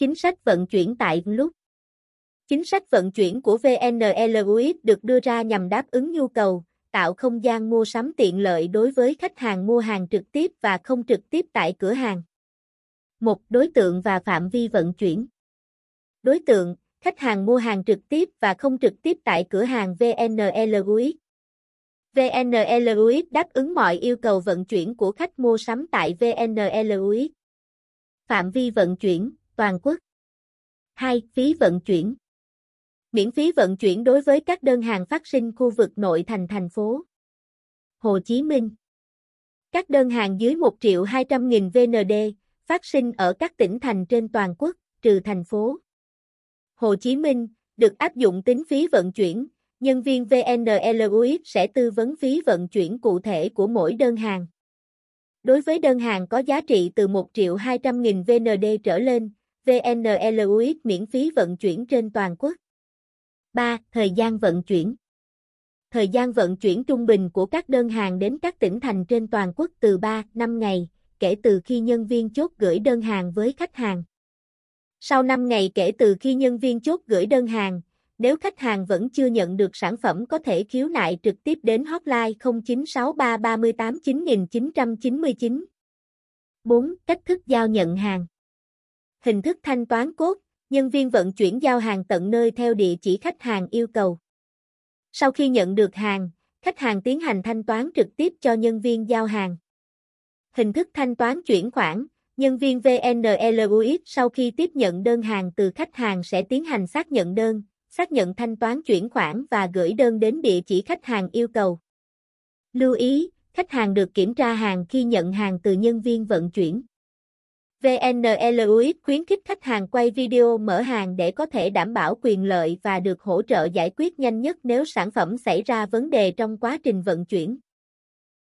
Chính sách vận chuyển tại lúc Chính sách vận chuyển của VNLUX được đưa ra nhằm đáp ứng nhu cầu, tạo không gian mua sắm tiện lợi đối với khách hàng mua hàng trực tiếp và không trực tiếp tại cửa hàng. Một đối tượng và phạm vi vận chuyển. Đối tượng, khách hàng mua hàng trực tiếp và không trực tiếp tại cửa hàng VNLUX. VNLUX đáp ứng mọi yêu cầu vận chuyển của khách mua sắm tại VNLUX. Phạm vi vận chuyển, toàn quốc. 2. Phí vận chuyển. Miễn phí vận chuyển đối với các đơn hàng phát sinh khu vực nội thành thành phố. Hồ Chí Minh. Các đơn hàng dưới 1 triệu 200 nghìn VND, phát sinh ở các tỉnh thành trên toàn quốc, trừ thành phố. Hồ Chí Minh, được áp dụng tính phí vận chuyển, nhân viên VNLUX sẽ tư vấn phí vận chuyển cụ thể của mỗi đơn hàng. Đối với đơn hàng có giá trị từ 1 triệu 200 nghìn VND trở lên, VNLUX miễn phí vận chuyển trên toàn quốc. 3. Thời gian vận chuyển Thời gian vận chuyển trung bình của các đơn hàng đến các tỉnh thành trên toàn quốc từ 3, 5 ngày, kể từ khi nhân viên chốt gửi đơn hàng với khách hàng. Sau 5 ngày kể từ khi nhân viên chốt gửi đơn hàng, nếu khách hàng vẫn chưa nhận được sản phẩm có thể khiếu nại trực tiếp đến hotline 0963 38 9999. 4. Cách thức giao nhận hàng Hình thức thanh toán cốt, nhân viên vận chuyển giao hàng tận nơi theo địa chỉ khách hàng yêu cầu. Sau khi nhận được hàng, khách hàng tiến hành thanh toán trực tiếp cho nhân viên giao hàng. Hình thức thanh toán chuyển khoản, nhân viên VNLUX sau khi tiếp nhận đơn hàng từ khách hàng sẽ tiến hành xác nhận đơn, xác nhận thanh toán chuyển khoản và gửi đơn đến địa chỉ khách hàng yêu cầu. Lưu ý, khách hàng được kiểm tra hàng khi nhận hàng từ nhân viên vận chuyển. VNLUX khuyến khích khách hàng quay video mở hàng để có thể đảm bảo quyền lợi và được hỗ trợ giải quyết nhanh nhất nếu sản phẩm xảy ra vấn đề trong quá trình vận chuyển.